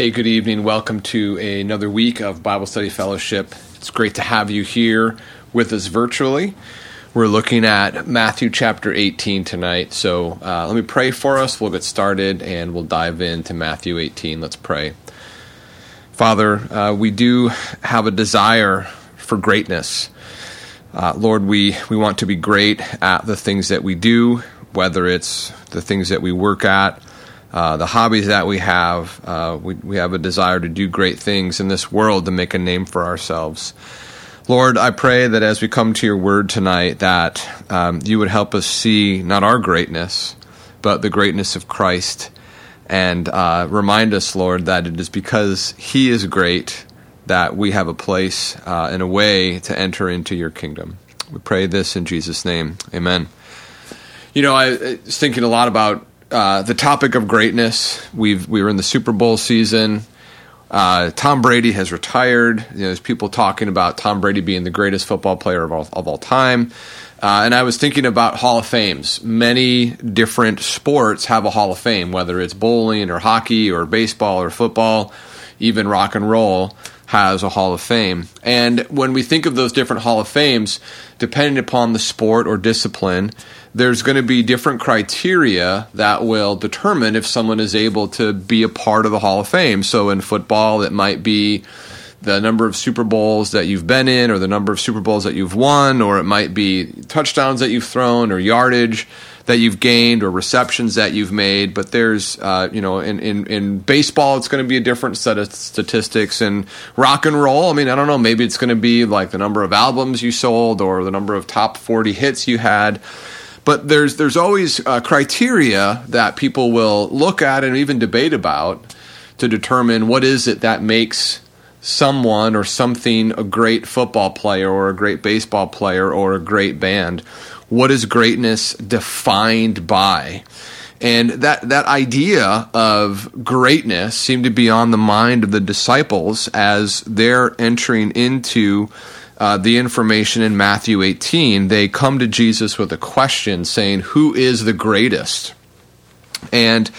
Hey, good evening. Welcome to another week of Bible Study Fellowship. It's great to have you here with us virtually. We're looking at Matthew chapter 18 tonight. So uh, let me pray for us. We'll get started and we'll dive into Matthew 18. Let's pray. Father, uh, we do have a desire for greatness. Uh, Lord, we, we want to be great at the things that we do, whether it's the things that we work at, uh, the hobbies that we have. Uh, we, we have a desire to do great things in this world to make a name for ourselves. Lord, I pray that as we come to your word tonight, that um, you would help us see not our greatness, but the greatness of Christ. And uh, remind us, Lord, that it is because he is great that we have a place uh, and a way to enter into your kingdom. We pray this in Jesus' name. Amen. You know, I was thinking a lot about uh, the topic of greatness. We've we were in the Super Bowl season. Uh, Tom Brady has retired. You know, there's people talking about Tom Brady being the greatest football player of all, of all time. Uh, and I was thinking about Hall of Fames. Many different sports have a Hall of Fame, whether it's bowling or hockey or baseball or football, even rock and roll has a Hall of Fame. And when we think of those different Hall of Fames, depending upon the sport or discipline, there's going to be different criteria that will determine if someone is able to be a part of the Hall of Fame. So in football, it might be the number of Super Bowls that you've been in, or the number of Super Bowls that you've won, or it might be touchdowns that you've thrown, or yardage that you've gained, or receptions that you've made. But there's, uh, you know, in, in, in baseball, it's going to be a different set of statistics. And rock and roll, I mean, I don't know, maybe it's going to be like the number of albums you sold, or the number of top 40 hits you had but there's there's always uh, criteria that people will look at and even debate about to determine what is it that makes someone or something a great football player or a great baseball player or a great band. What is greatness defined by? And that, that idea of greatness seemed to be on the mind of the disciples as they're entering into uh, the information in Matthew 18, they come to Jesus with a question saying, Who is the greatest? And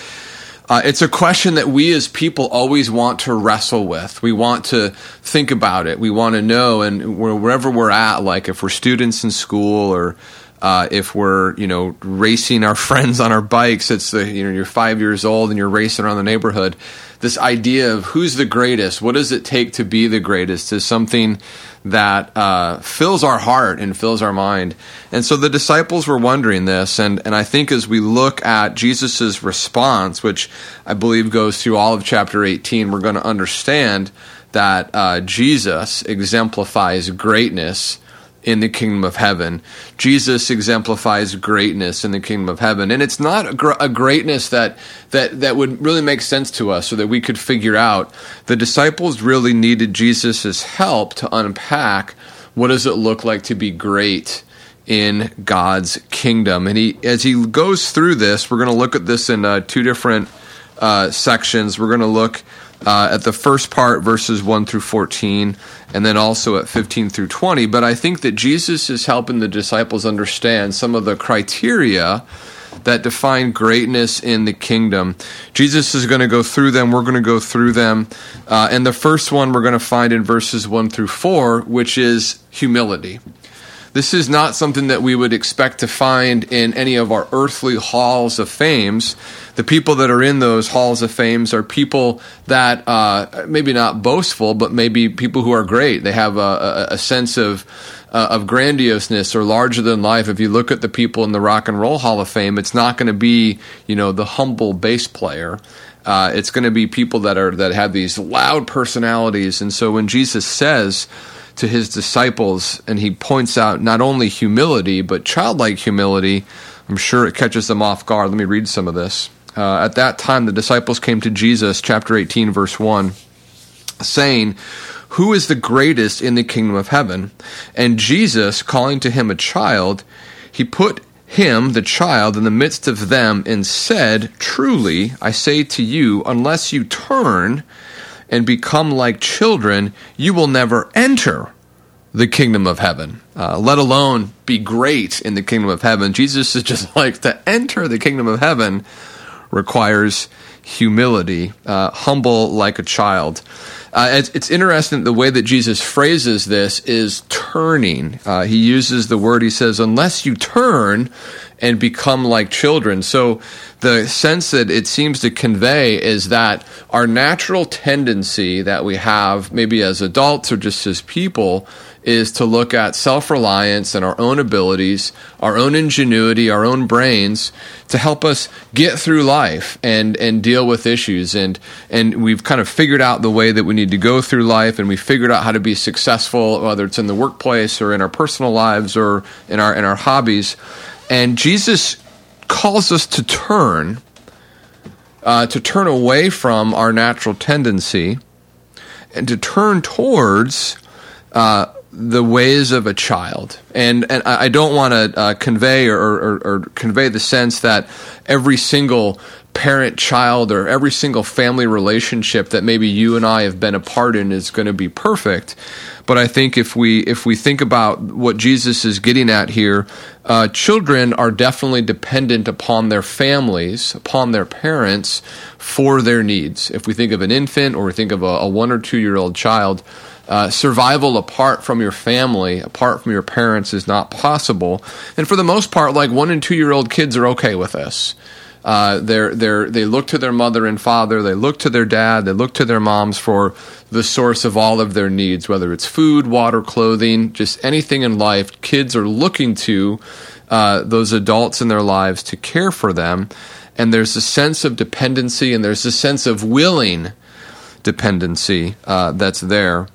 uh, it's a question that we as people always want to wrestle with. We want to think about it. We want to know, and wherever we're at, like if we're students in school or uh, if we're you know racing our friends on our bikes, it's the you know you're five years old and you're racing around the neighborhood. This idea of who's the greatest, what does it take to be the greatest, is something that uh, fills our heart and fills our mind. And so the disciples were wondering this, and, and I think as we look at Jesus' response, which I believe goes through all of chapter 18, we're going to understand that uh, Jesus exemplifies greatness in the kingdom of heaven. Jesus exemplifies greatness in the kingdom of heaven, and it's not a, gr- a, greatness that that that would really make sense to us, so that we could figure out. The disciples really needed Jesus' help to unpack what does it look like to be great in God's kingdom. And he, as he goes through this, we're going to look at this in uh, two different uh, sections. We're going to look uh, at the first part, verses 1 through 14, and then also at 15 through 20. But I think that Jesus is helping the disciples understand some of the criteria that define greatness in the kingdom. Jesus is going to go through them. We're going to go through them. Uh, and the first one we're going to find in verses 1 through 4, which is humility. This is not something that we would expect to find in any of our earthly halls of fames. The people that are in those halls of fames are people that uh, maybe not boastful, but maybe people who are great. They have a, a, a sense of uh, of grandioseness or larger than life. If you look at the people in the Rock and Roll Hall of Fame, it's not going to be you know the humble bass player. Uh, it's going to be people that are that have these loud personalities. And so when Jesus says to his disciples, and he points out not only humility, but childlike humility. I'm sure it catches them off guard. Let me read some of this. Uh, at that time, the disciples came to Jesus, chapter 18, verse 1, saying, Who is the greatest in the kingdom of heaven? And Jesus, calling to him a child, he put him, the child, in the midst of them and said, Truly, I say to you, unless you turn and become like children, you will never enter the kingdom of heaven, uh, let alone be great in the kingdom of heaven. Jesus is just like to enter the kingdom of heaven requires humility, uh, humble like a child. Uh, it's, it's, interesting the way that Jesus phrases this is turning. Uh, he uses the word, he says, unless you turn and become like children. So the sense that it seems to convey is that our natural tendency that we have, maybe as adults or just as people, is to look at self reliance and our own abilities, our own ingenuity, our own brains to help us get through life and, and deal with issues. And, and we've kind of figured out the way that we need to go through life and we figured out how to be successful, whether it's in the workplace or in our personal lives or in our, in our hobbies. And Jesus calls us to turn, uh, to turn away from our natural tendency and to turn towards uh, the ways of a child. And and I don't want to uh, convey or, or, or, convey the sense that every single parent child or every single family relationship that maybe you and I have been a part in is going to be perfect. But I think if we if we think about what Jesus is getting at here, uh, children are definitely dependent upon their families, upon their parents for their needs. If we think of an infant or we think of a, a one or two year old child uh, survival apart from your family, apart from your parents, is not possible. And for the most part, like one and two year old kids are okay with this. Uh, they're, they're, they look to their mother and father, they look to their dad, they look to their moms for the source of all of their needs, whether it's food, water, clothing, just anything in life. Kids are looking to uh, those adults in their lives to care for them. And there's a sense of dependency and there's a sense of willing dependency uh, that's there.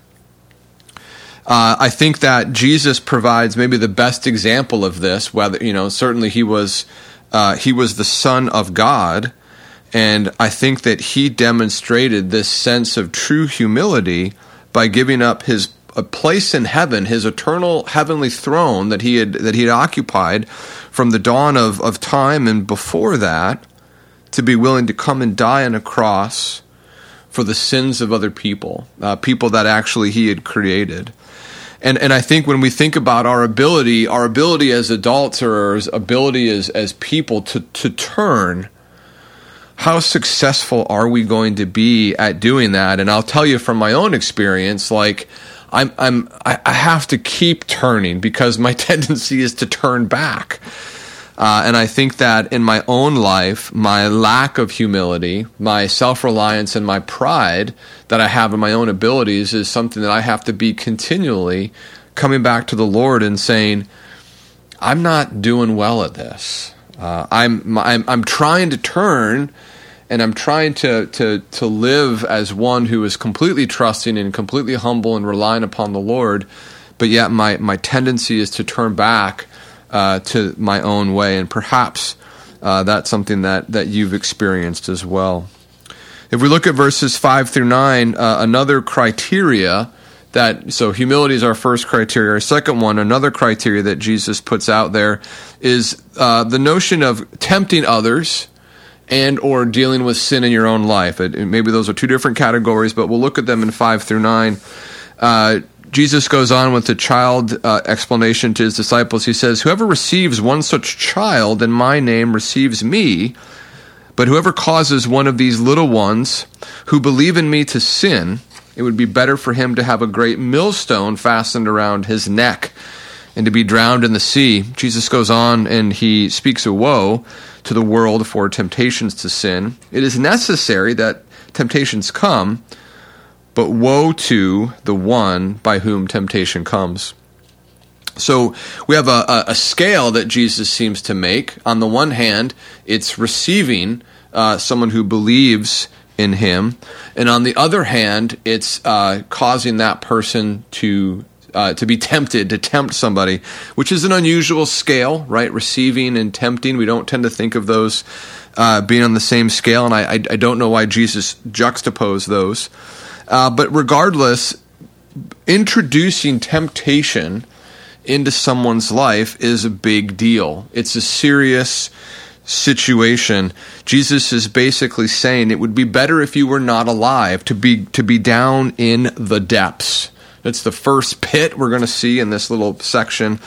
Uh, I think that Jesus provides maybe the best example of this. Whether you know, certainly he was uh, he was the Son of God, and I think that he demonstrated this sense of true humility by giving up his a place in heaven, his eternal heavenly throne that he had that he had occupied from the dawn of, of time and before that, to be willing to come and die on a cross for the sins of other people, uh, people that actually he had created. And and I think when we think about our ability, our ability as adults or our ability as as people to to turn, how successful are we going to be at doing that? And I'll tell you from my own experience, like I'm I'm I have to keep turning because my tendency is to turn back. Uh, and I think that in my own life, my lack of humility, my self reliance, and my pride that I have in my own abilities is something that I have to be continually coming back to the Lord and saying, I'm not doing well at this. Uh, I'm, I'm, I'm trying to turn and I'm trying to, to, to live as one who is completely trusting and completely humble and relying upon the Lord, but yet my, my tendency is to turn back uh, to my own way, and perhaps uh, that's something that, that you've experienced as well. If we look at verses 5 through 9, uh, another criteria that, so humility is our first criteria. Our second one, another criteria that Jesus puts out there is uh, the notion of tempting others and or dealing with sin in your own life. It, maybe those are two different categories, but we'll look at them in 5 through 9. Jesus goes on with the child uh, explanation to his disciples. He says, Whoever receives one such child in my name receives me, but whoever causes one of these little ones who believe in me to sin, it would be better for him to have a great millstone fastened around his neck and to be drowned in the sea. Jesus goes on and he speaks a woe to the world for temptations to sin. It is necessary that temptations come but woe to the one by whom temptation comes. So we have a, a, scale that Jesus seems to make. On the one hand, it's receiving uh, someone who believes in him, and on the other hand, it's uh, causing that person to uh, to be tempted to tempt somebody, which is an unusual scale, right? Receiving and tempting. We don't tend to think of those uh, being on the same scale, and I, I, I don't know why Jesus juxtaposed those. Uh, but regardless, introducing temptation into someone's life is a big deal. It's a serious situation. Jesus is basically saying it would be better if you were not alive to be to be down in the depths. It's the first pit we're going to see in this little section.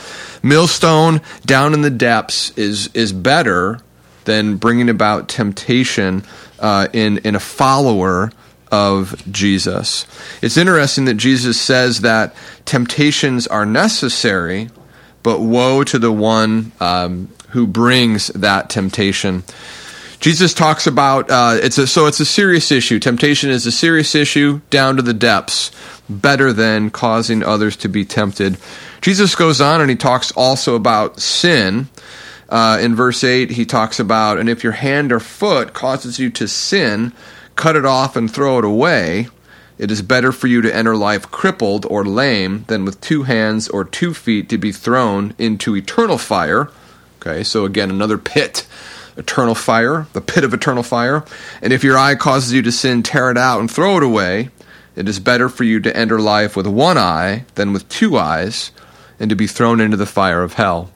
Millstone down in the depths is is better than bringing about temptation uh, in in a follower of Jesus. It's interesting that Jesus says that temptations are necessary, but woe to the one um, who brings that temptation. Jesus talks about uh, it's a, so it's a serious issue. Temptation is a serious issue down to the depths, better than causing others to be tempted. Jesus goes on and he talks also about sin. Uh, in verse 8, he talks about, and if your hand or foot causes you to sin, cut it off and throw it away. It is better for you to enter life crippled or lame than with two hands or two feet to be thrown into eternal fire. Okay, so again, another pit, eternal fire, the pit of eternal fire. And if your eye causes you to sin, tear it out and throw it away. It is better for you to enter life with one eye than with two eyes and to be thrown into the fire of hell.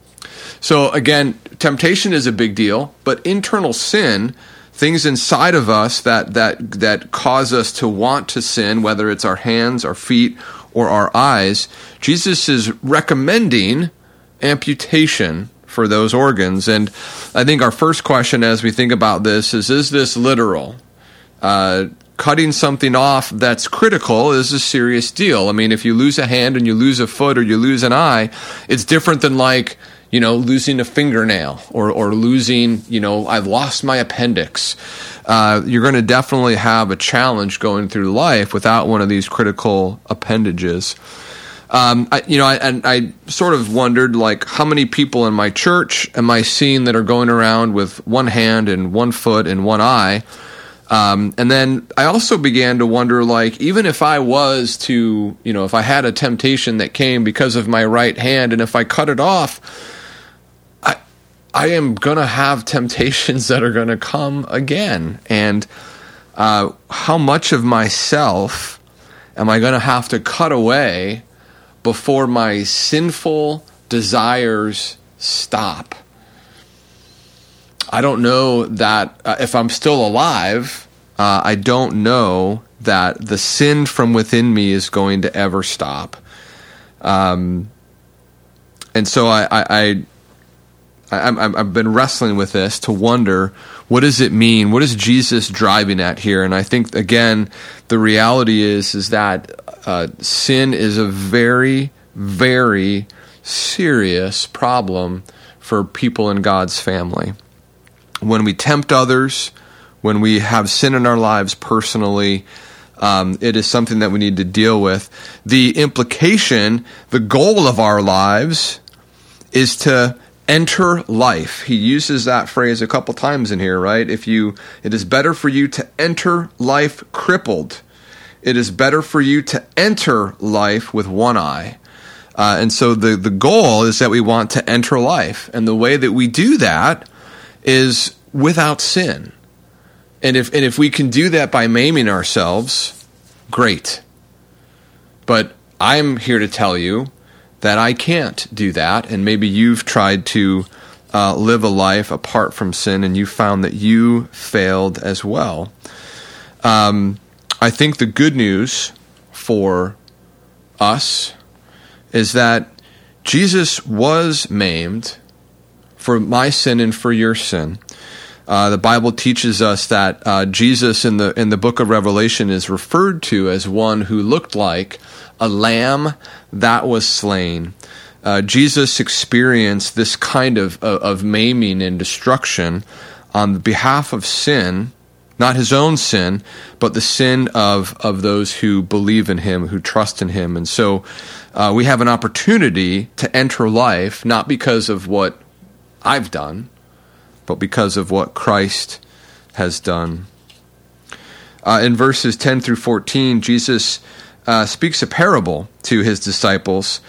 So again, temptation is a big deal, but internal sin, things inside of us that that that cause us to want to sin, whether it's our hands, our feet, or our eyes, Jesus is recommending amputation for those organs. And I think our first question as we think about this is is this literal? Uh, cutting something off that's critical is a serious deal. I mean, if you lose a hand and you lose a foot or you lose an eye, it's different than like, you know, losing a fingernail or, or losing, you know, I've lost my appendix. Uh, you're going to definitely have a challenge going through life without one of these critical appendages. Um, I, you know, I, and I sort of wondered, like, how many people in my church am I seeing that are going around with one hand and one foot and one eye? Um, and then I also began to wonder, like, even if I was to, you know, if I had a temptation that came because of my right hand, and if I cut it off, I am going to have temptations that are going to come again. And uh, how much of myself am I going to have to cut away before my sinful desires stop? I don't know that uh, if I'm still alive, uh, I don't know that the sin from within me is going to ever stop. Um, and so I, I, I, I, have been wrestling with this to wonder what does it mean? What is Jesus driving at here? And I think again, the reality is is that uh, sin is a very, very serious problem for people in God's family when we tempt others, when we have sin in our lives personally, um, it is something that we need to deal with. The implication, the goal of our lives is to enter life. He uses that phrase a couple times in here, right? If you it is better for you to enter life crippled. It is better for you to enter life with one eye. Uh, and so the, the goal is that we want to enter life. And the way that we do that is without sin. And if and if we can do that by maiming ourselves, great. But I'm here to tell you that I can't do that, and maybe you've tried to uh, live a life apart from sin, and you found that you failed as well. Um, I think the good news for us is that Jesus was maimed for my sin and for your sin. Uh, the Bible teaches us that uh, Jesus in the in the book of Revelation is referred to as one who looked like a lamb that was slain. Uh, Jesus experienced this kind of, of, of maiming and destruction on behalf of sin, not his own sin, but the sin of of those who believe in him, who trust in him, and so uh, we have an opportunity to enter life not because of what I've done, but because of what Christ has done. Uh, in verses 10 through 14, Jesus uh, speaks a parable to his disciples.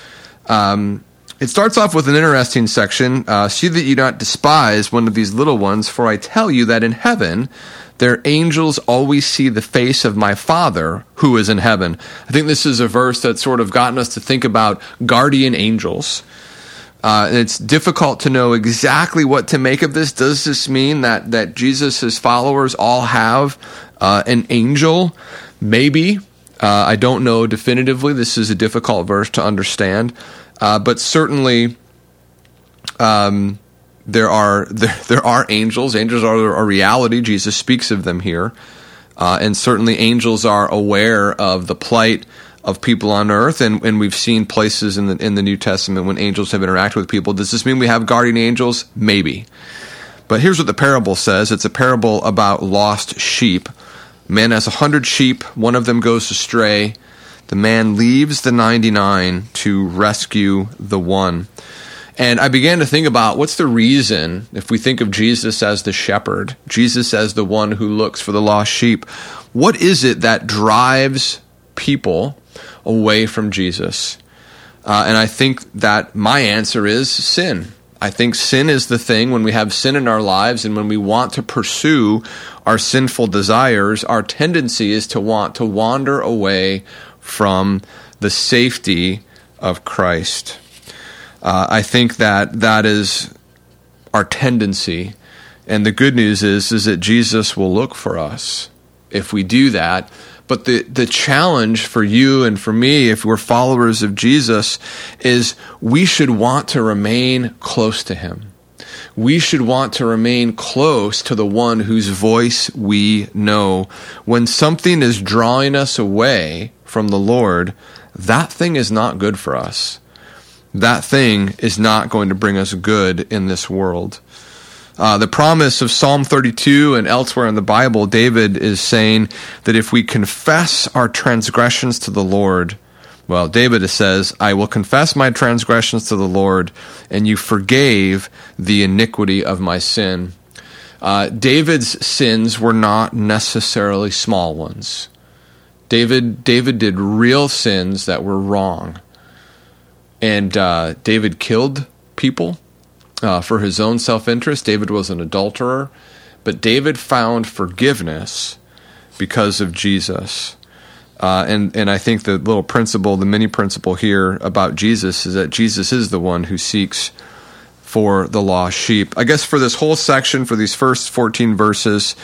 Um, it starts off with an interesting section. Uh, See that you not despise one of these little ones, for I tell you that in heaven their angels always see the face of my Father who is in heaven. I think this is a verse that's sort of gotten us to think about guardian angels. Uh, it's difficult to know exactly what to make of this. Does this mean that that Jesus' followers all have uh, an angel? Maybe. Uh, I don't know definitively. This is a difficult verse to understand, uh, but certainly, um, there are there, there are angels. Angels are a reality. Jesus speaks of them here, uh, and certainly angels are aware of the plight of people on earth, and, and we've seen places in the in the New Testament when angels have interacted with people. Does this mean we have guardian angels? Maybe. But here's what the parable says. It's a parable about lost sheep. Man has a hundred sheep, one of them goes astray. The man leaves the 99 to rescue the one. And I began to think about what's the reason, if we think of Jesus as the shepherd, Jesus as the one who looks for the lost sheep, what is it that drives people away from Jesus? Uh, and I think that my answer is sin. I think sin is the thing when we have sin in our lives and when we want to pursue our sinful desires, our tendency is to want to wander away from the safety of Christ. Uh, I think that that is our tendency. And the good news is, is that Jesus will look for us if we do that. But the, the challenge for you and for me, if we're followers of Jesus, is we should want to remain close to him. We should want to remain close to the one whose voice we know. When something is drawing us away from the Lord, that thing is not good for us that thing is not going to bring us good in this world. Uh, the promise of Psalm 32 and elsewhere in the Bible, David is saying that if we confess our transgressions to the Lord, well, David says, I will confess my transgressions to the Lord, and you forgave the iniquity of my sin. Uh, David's sins were not necessarily small ones. David, David did real sins that were wrong and uh, David killed people uh, for his own self interest. David was an adulterer, but David found forgiveness because of Jesus. Uh, and and I think the little principle, the mini principle here about Jesus is that Jesus is the one who seeks for the lost sheep. I guess for this whole section, for these first 14 verses,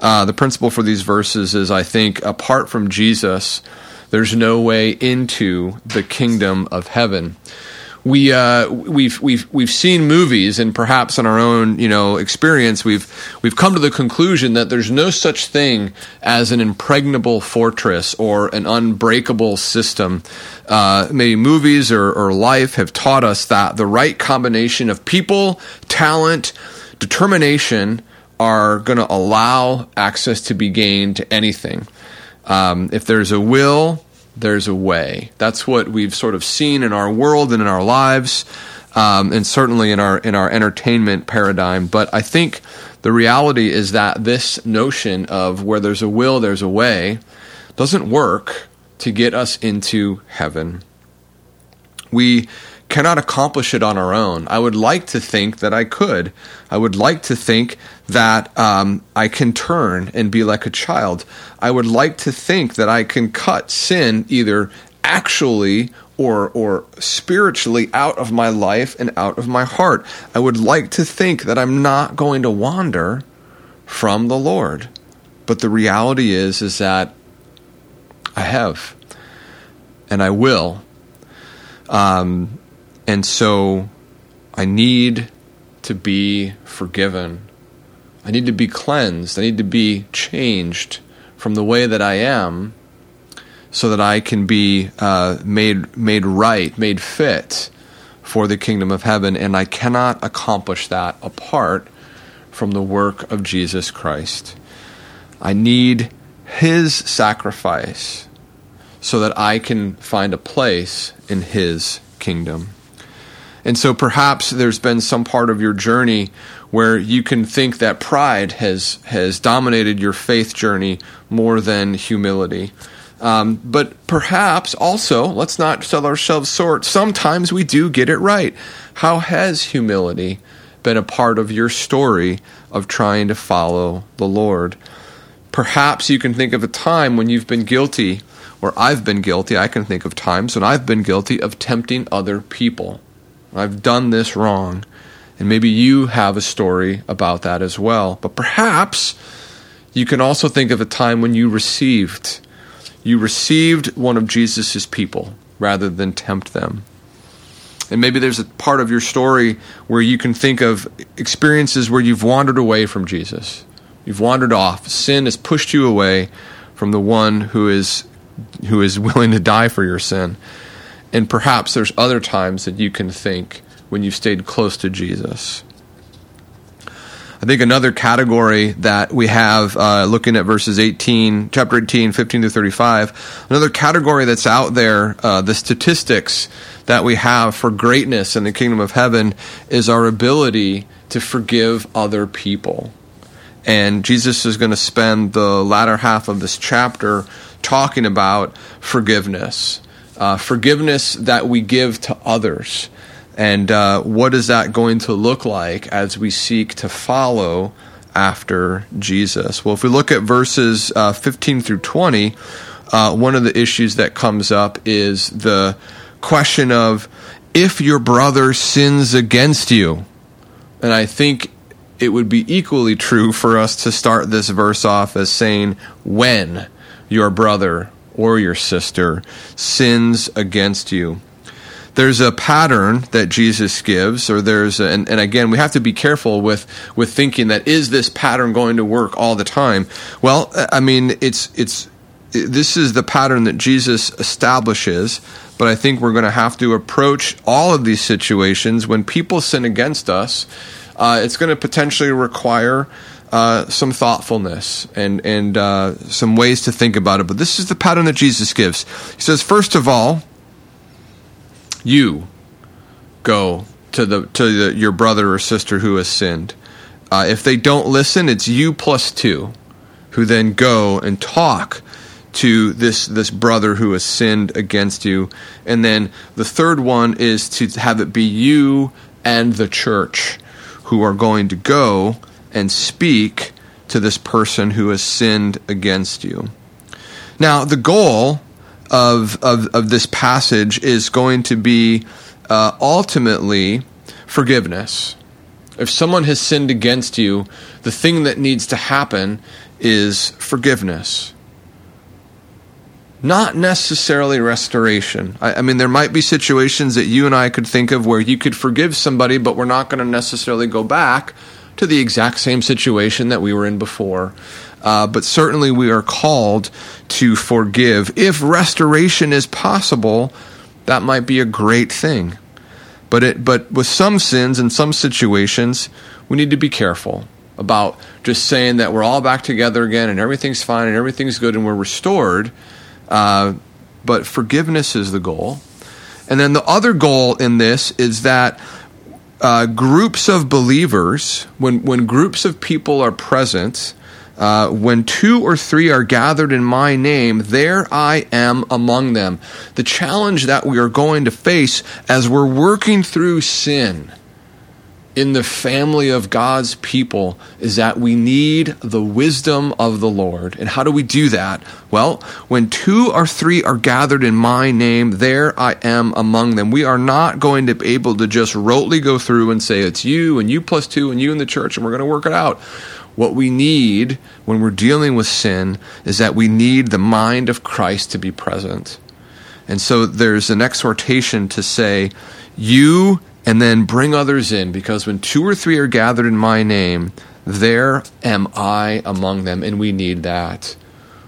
uh, the principle for these verses is I think apart from Jesus, there's no way into the kingdom of heaven. We uh, we've we've we've seen movies, and perhaps in our own you know experience, we've we've come to the conclusion that there's no such thing as an impregnable fortress or an unbreakable system. Uh, maybe movies or, or life have taught us that the right combination of people, talent, determination are going to allow access to be gained to anything. Um, if there's a will, there's a way. That's what we've sort of seen in our world and in our lives, um, and certainly in our in our entertainment paradigm. But I think the reality is that this notion of where there's a will, there's a way, doesn't work to get us into heaven. We cannot accomplish it on our own. I would like to think that I could. I would like to think that um, I can turn and be like a child. I would like to think that I can cut sin either actually or or spiritually out of my life and out of my heart. I would like to think that I'm not going to wander from the Lord. But the reality is is that I have and I will. Um, and so I need to be forgiven. I need to be cleansed. I need to be changed from the way that I am so that I can be uh, made, made right, made fit for the kingdom of heaven. And I cannot accomplish that apart from the work of Jesus Christ. I need his sacrifice so that I can find a place in his kingdom. And so perhaps there's been some part of your journey where you can think that pride has has dominated your faith journey more than humility. Um, but perhaps also, let's not sell ourselves short. Sometimes we do get it right. How has humility been a part of your story of trying to follow the Lord? Perhaps you can think of a time when you've been guilty, or I've been guilty. I can think of times when I've been guilty of tempting other people I've done this wrong. And maybe you have a story about that as well. But perhaps you can also think of a time when you received you received one of Jesus' people rather than tempt them. And maybe there's a part of your story where you can think of experiences where you've wandered away from Jesus. You've wandered off. Sin has pushed you away from the one who is who is willing to die for your sin. And perhaps there's other times that you can think when you've stayed close to Jesus. I think another category that we have, uh, looking at verses 18, chapter 18, 15 to 35, another category that's out there, uh, the statistics that we have for greatness in the kingdom of heaven is our ability to forgive other people. And Jesus is going to spend the latter half of this chapter talking about forgiveness. Uh, forgiveness that we give to others. And uh, what is that going to look like as we seek to follow after Jesus? Well, if we look at verses uh, 15 through 20, uh, one of the issues that comes up is the question of if your brother sins against you. And I think it would be equally true for us to start this verse off as saying, when your brother or your sister sins against you there's a pattern that Jesus gives, or there's, a, and, and again, we have to be careful with with thinking that is this pattern going to work all the time? Well, I mean, it's it's this is the pattern that Jesus establishes, but I think we're going to have to approach all of these situations when people sin against us. Uh, it's going to potentially require uh, some thoughtfulness and and uh, some ways to think about it. But this is the pattern that Jesus gives. He says, first of all, you go to the to the, your brother or sister who has sinned. Uh, if they don't listen, it's you plus two, who then go and talk to this this brother who has sinned against you. And then the third one is to have it be you and the church who are going to go and speak to this person who has sinned against you. Now, the goal of, of, of this passage is going to be uh, ultimately forgiveness. If someone has sinned against you, the thing that needs to happen is forgiveness. Not necessarily restoration. I, I, mean, there might be situations that you and I could think of where you could forgive somebody, but we're not going to necessarily go back to the exact same situation that we were in before. Uh, but certainly we are called to forgive. If restoration is possible, that might be a great thing. But it, but with some sins and some situations, we need to be careful about just saying that we're all back together again and everything's fine and everything's good and we're restored. Uh, but forgiveness is the goal. And then the other goal in this is that uh, groups of believers, when, when groups of people are present, uh, when two or three are gathered in my name, there I am among them. The challenge that we are going to face as we're working through sin in the family of God's people is that we need the wisdom of the Lord. And how do we do that? Well, when two or three are gathered in my name, there I am among them. We are not going to be able to just rotely go through and say it's you and you plus two and you in the church and we're going to work it out. What we need when we're dealing with sin is that we need the mind of Christ to be present. And so there's an exhortation to say, You and then bring others in, because when two or three are gathered in my name, there am I among them, and we need that.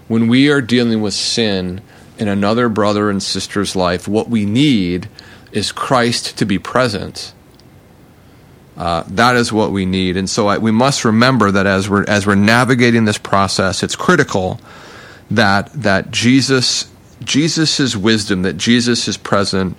When we are dealing with sin in another brother and sister's life, what we need is Christ to be present uh, that is what we need, and so I, we must remember that as we're as we're navigating this process, it's critical that that Jesus Jesus's wisdom, that Jesus is present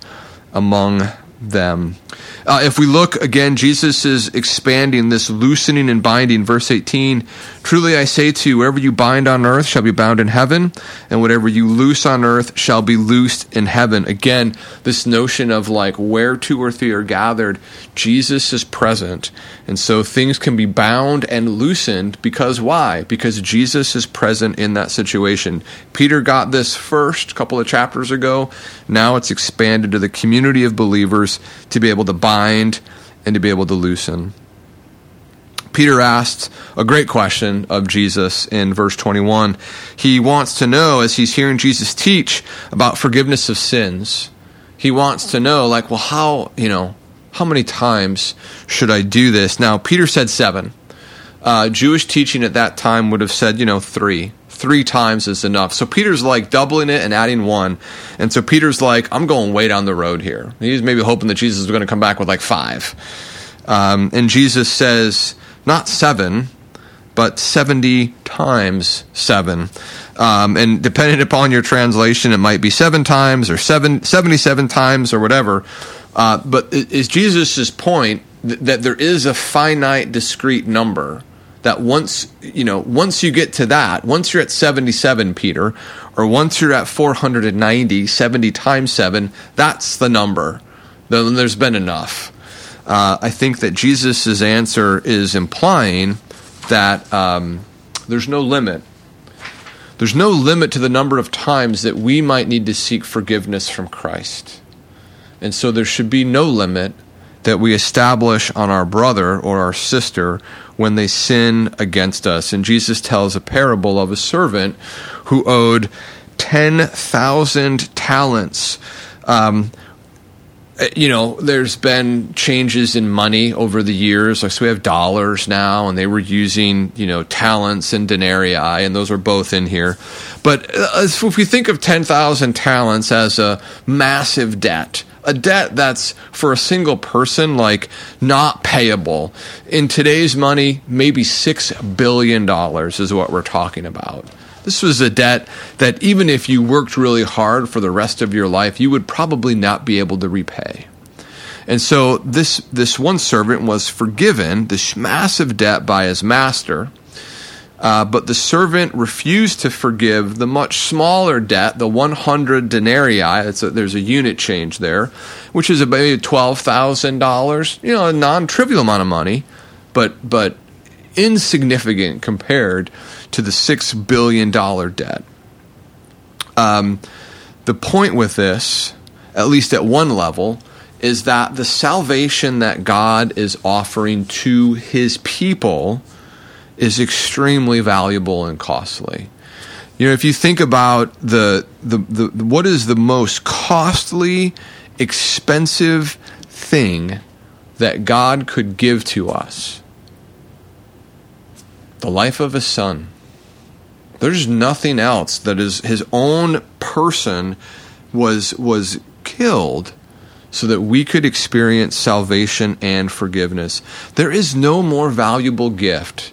among them. Uh, if we look again, Jesus is expanding this loosening and binding. Verse 18 Truly I say to you, wherever you bind on earth shall be bound in heaven, and whatever you loose on earth shall be loosed in heaven. Again, this notion of like where two or three are gathered, Jesus is present. And so things can be bound and loosened because why? Because Jesus is present in that situation. Peter got this first a couple of chapters ago. Now it's expanded to the community of believers to be able to bind and to be able to loosen. Peter asks a great question of Jesus in verse 21. He wants to know, as he's hearing Jesus teach about forgiveness of sins, he wants to know, like, well, how, you know, how many times should I do this? Now, Peter said seven. Uh, Jewish teaching at that time would have said, you know, three. Three times is enough. So Peter's like doubling it and adding one. And so Peter's like, I'm going way down the road here. He's maybe hoping that Jesus is going to come back with like five. Um, and Jesus says, not seven, but 70 times seven. Um, and depending upon your translation, it might be seven times or seven, 77 times or whatever. Uh, but is Jesus' point that there is a finite, discrete number that once you know, once you get to that, once you're at 77, Peter, or once you're at 490, 70 times seven, that's the number. Then there's been enough. Uh, I think that Jesus' answer is implying that um, there's no limit. There's no limit to the number of times that we might need to seek forgiveness from Christ. And so there should be no limit that we establish on our brother or our sister when they sin against us. And Jesus tells a parable of a servant who owed 10,000 talents. Um, you know, there's been changes in money over the years. Like, so we have dollars now, and they were using, you know, talents and denarii, and those are both in here. But uh, if we think of 10,000 talents as a massive debt, a debt that's for a single person like not payable. In today's money maybe 6 billion dollars is what we're talking about. This was a debt that even if you worked really hard for the rest of your life you would probably not be able to repay. And so this this one servant was forgiven this massive debt by his master uh, but the servant refused to forgive the much smaller debt, the 100 denarii. A, there's a unit change there, which is about $12,000. You know, a non trivial amount of money, but, but insignificant compared to the $6 billion debt. Um, the point with this, at least at one level, is that the salvation that God is offering to his people is extremely valuable and costly. You know, if you think about the, the, the what is the most costly, expensive thing that God could give to us? The life of his son. There's nothing else that is his own person was was killed so that we could experience salvation and forgiveness. There is no more valuable gift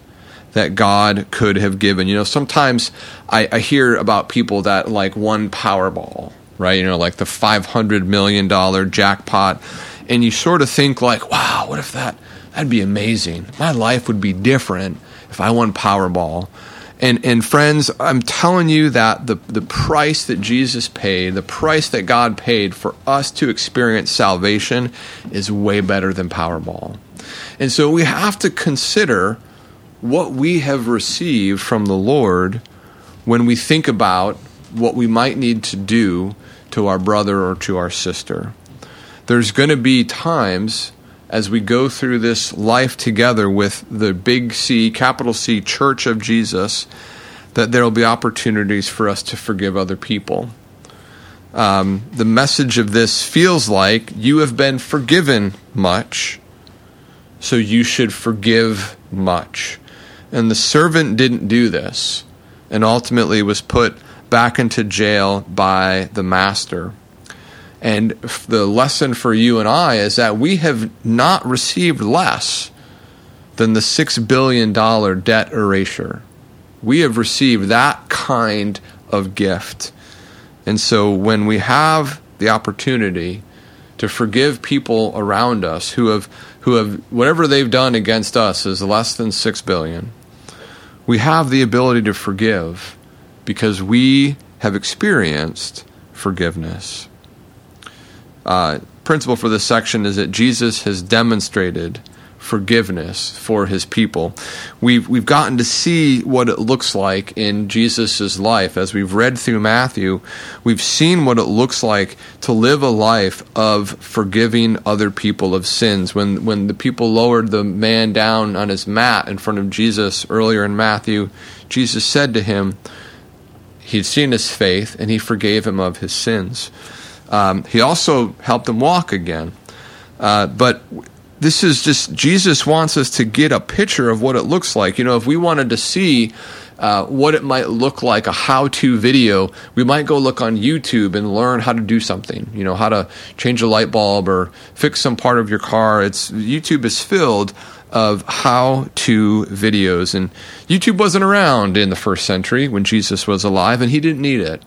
that God could have given. You know, sometimes I, I hear about people that like won Powerball, right? You know, like the five hundred million dollar jackpot, and you sort of think like, wow, what if that? That'd be amazing. My life would be different if I won Powerball. And and friends, I'm telling you that the the price that Jesus paid, the price that God paid for us to experience salvation is way better than Powerball. And so we have to consider what we have received from the Lord when we think about what we might need to do to our brother or to our sister. There's going to be times as we go through this life together with the big C, capital C Church of Jesus, that there will be opportunities for us to forgive other people. Um, the message of this feels like you have been forgiven much, so you should forgive much. And the servant didn't do this and ultimately was put back into jail by the master. And the lesson for you and I is that we have not received less than the $6 billion debt erasure. We have received that kind of gift. And so when we have the opportunity to forgive people around us who have who have whatever they've done against us is less than 6 billion we have the ability to forgive because we have experienced forgiveness. Uh, principle for this section is that Jesus has demonstrated forgiveness for his people. We've we've gotten to see what it looks like in Jesus' life. As we've read through Matthew, we've seen what it looks like to live a life of forgiving other people of sins. When when the people lowered the man down on his mat in front of Jesus earlier in Matthew, Jesus said to him, He'd seen his faith and he forgave him of his sins. Um, he also helped him walk again. Uh, but this is just Jesus wants us to get a picture of what it looks like. You know, if we wanted to see uh, what it might look like, a how to video, we might go look on YouTube and learn how to do something, you know, how to change a light bulb or fix some part of your car. It's YouTube is filled of how to videos. And YouTube wasn't around in the first century when Jesus was alive, and he didn't need it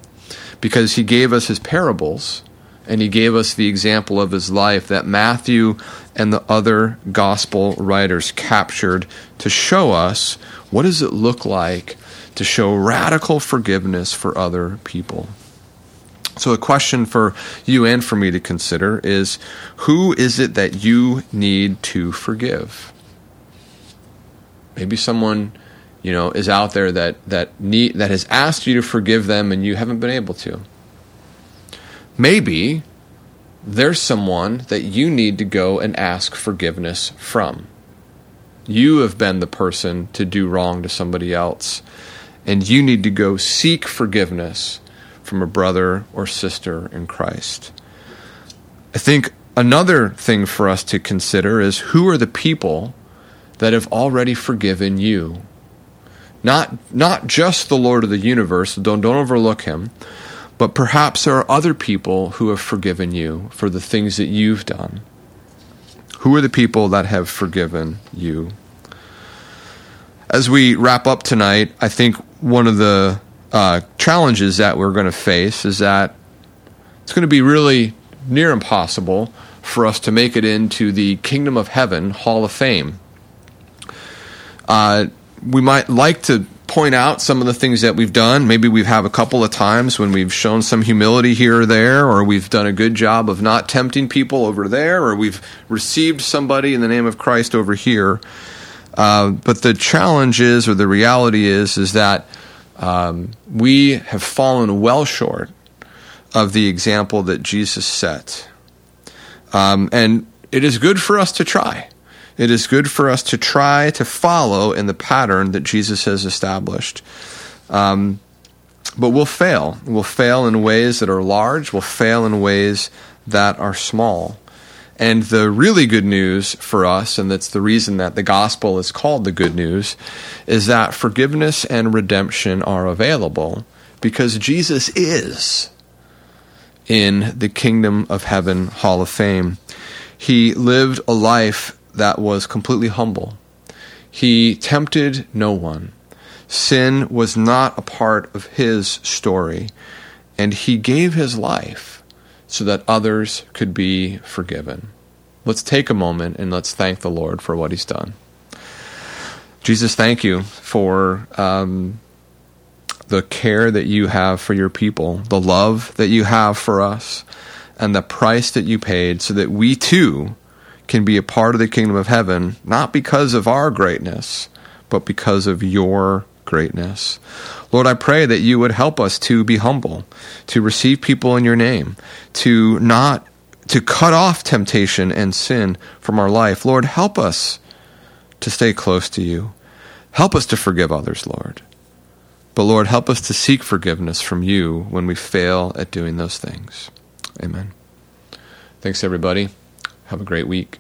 because he gave us his parables and he gave us the example of his life that Matthew and the other gospel writers captured to show us what does it look like to show radical forgiveness for other people. So, a question for you and for me to consider is who is it that you need to forgive? Maybe someone you know is out there that that need that has asked you to forgive them and you haven't been able to. Maybe there's someone that you need to go and ask forgiveness from. You have been the person to do wrong to somebody else, and you need to go seek forgiveness from a brother or sister in Christ. I think another thing for us to consider is who are the people that have already forgiven you? Not, not just the Lord of the universe, don't, don't overlook him, but perhaps there are other people who have forgiven you for the things that you've done. Who are the people that have forgiven you? As we wrap up tonight, I think one of the uh, challenges that we're going to face is that it's going to be really near impossible for us to make it into the Kingdom of Heaven Hall of Fame. Uh, we might like to point out some of the things that we've done. Maybe we've had a couple of times when we've shown some humility here or there, or we've done a good job of not tempting people over there, or we've received somebody in the name of Christ over here. Uh, but the challenge is, or the reality is, is that um, we have fallen well short of the example that Jesus set. Um, and it is good for us to try. It is good for us to try to follow in the pattern that Jesus has established. Um, but we'll fail. We'll fail in ways that are large, we'll fail in ways that are small. And the really good news for us, and that's the reason that the gospel is called the good news, is that forgiveness and redemption are available because Jesus is in the kingdom of heaven hall of fame. He lived a life that was completely humble. He tempted no one. Sin was not a part of his story, and he gave his life so that others could be forgiven. Let's take a moment and let's thank the Lord for what he's done. Jesus, thank you for um, the care that you have for your people, the love that you have for us, and the price that you paid so that we too can be a part of the kingdom of heaven, not because of our greatness, but because of your greatness. Lord, I pray that you would help us to be humble, to receive people in your name, to not to cut off temptation and sin from our life. Lord, help us to stay close to you. Help us to forgive others, Lord. But Lord, help us to seek forgiveness from you when we fail at doing those things. Amen. Thanks, everybody. Have a great week.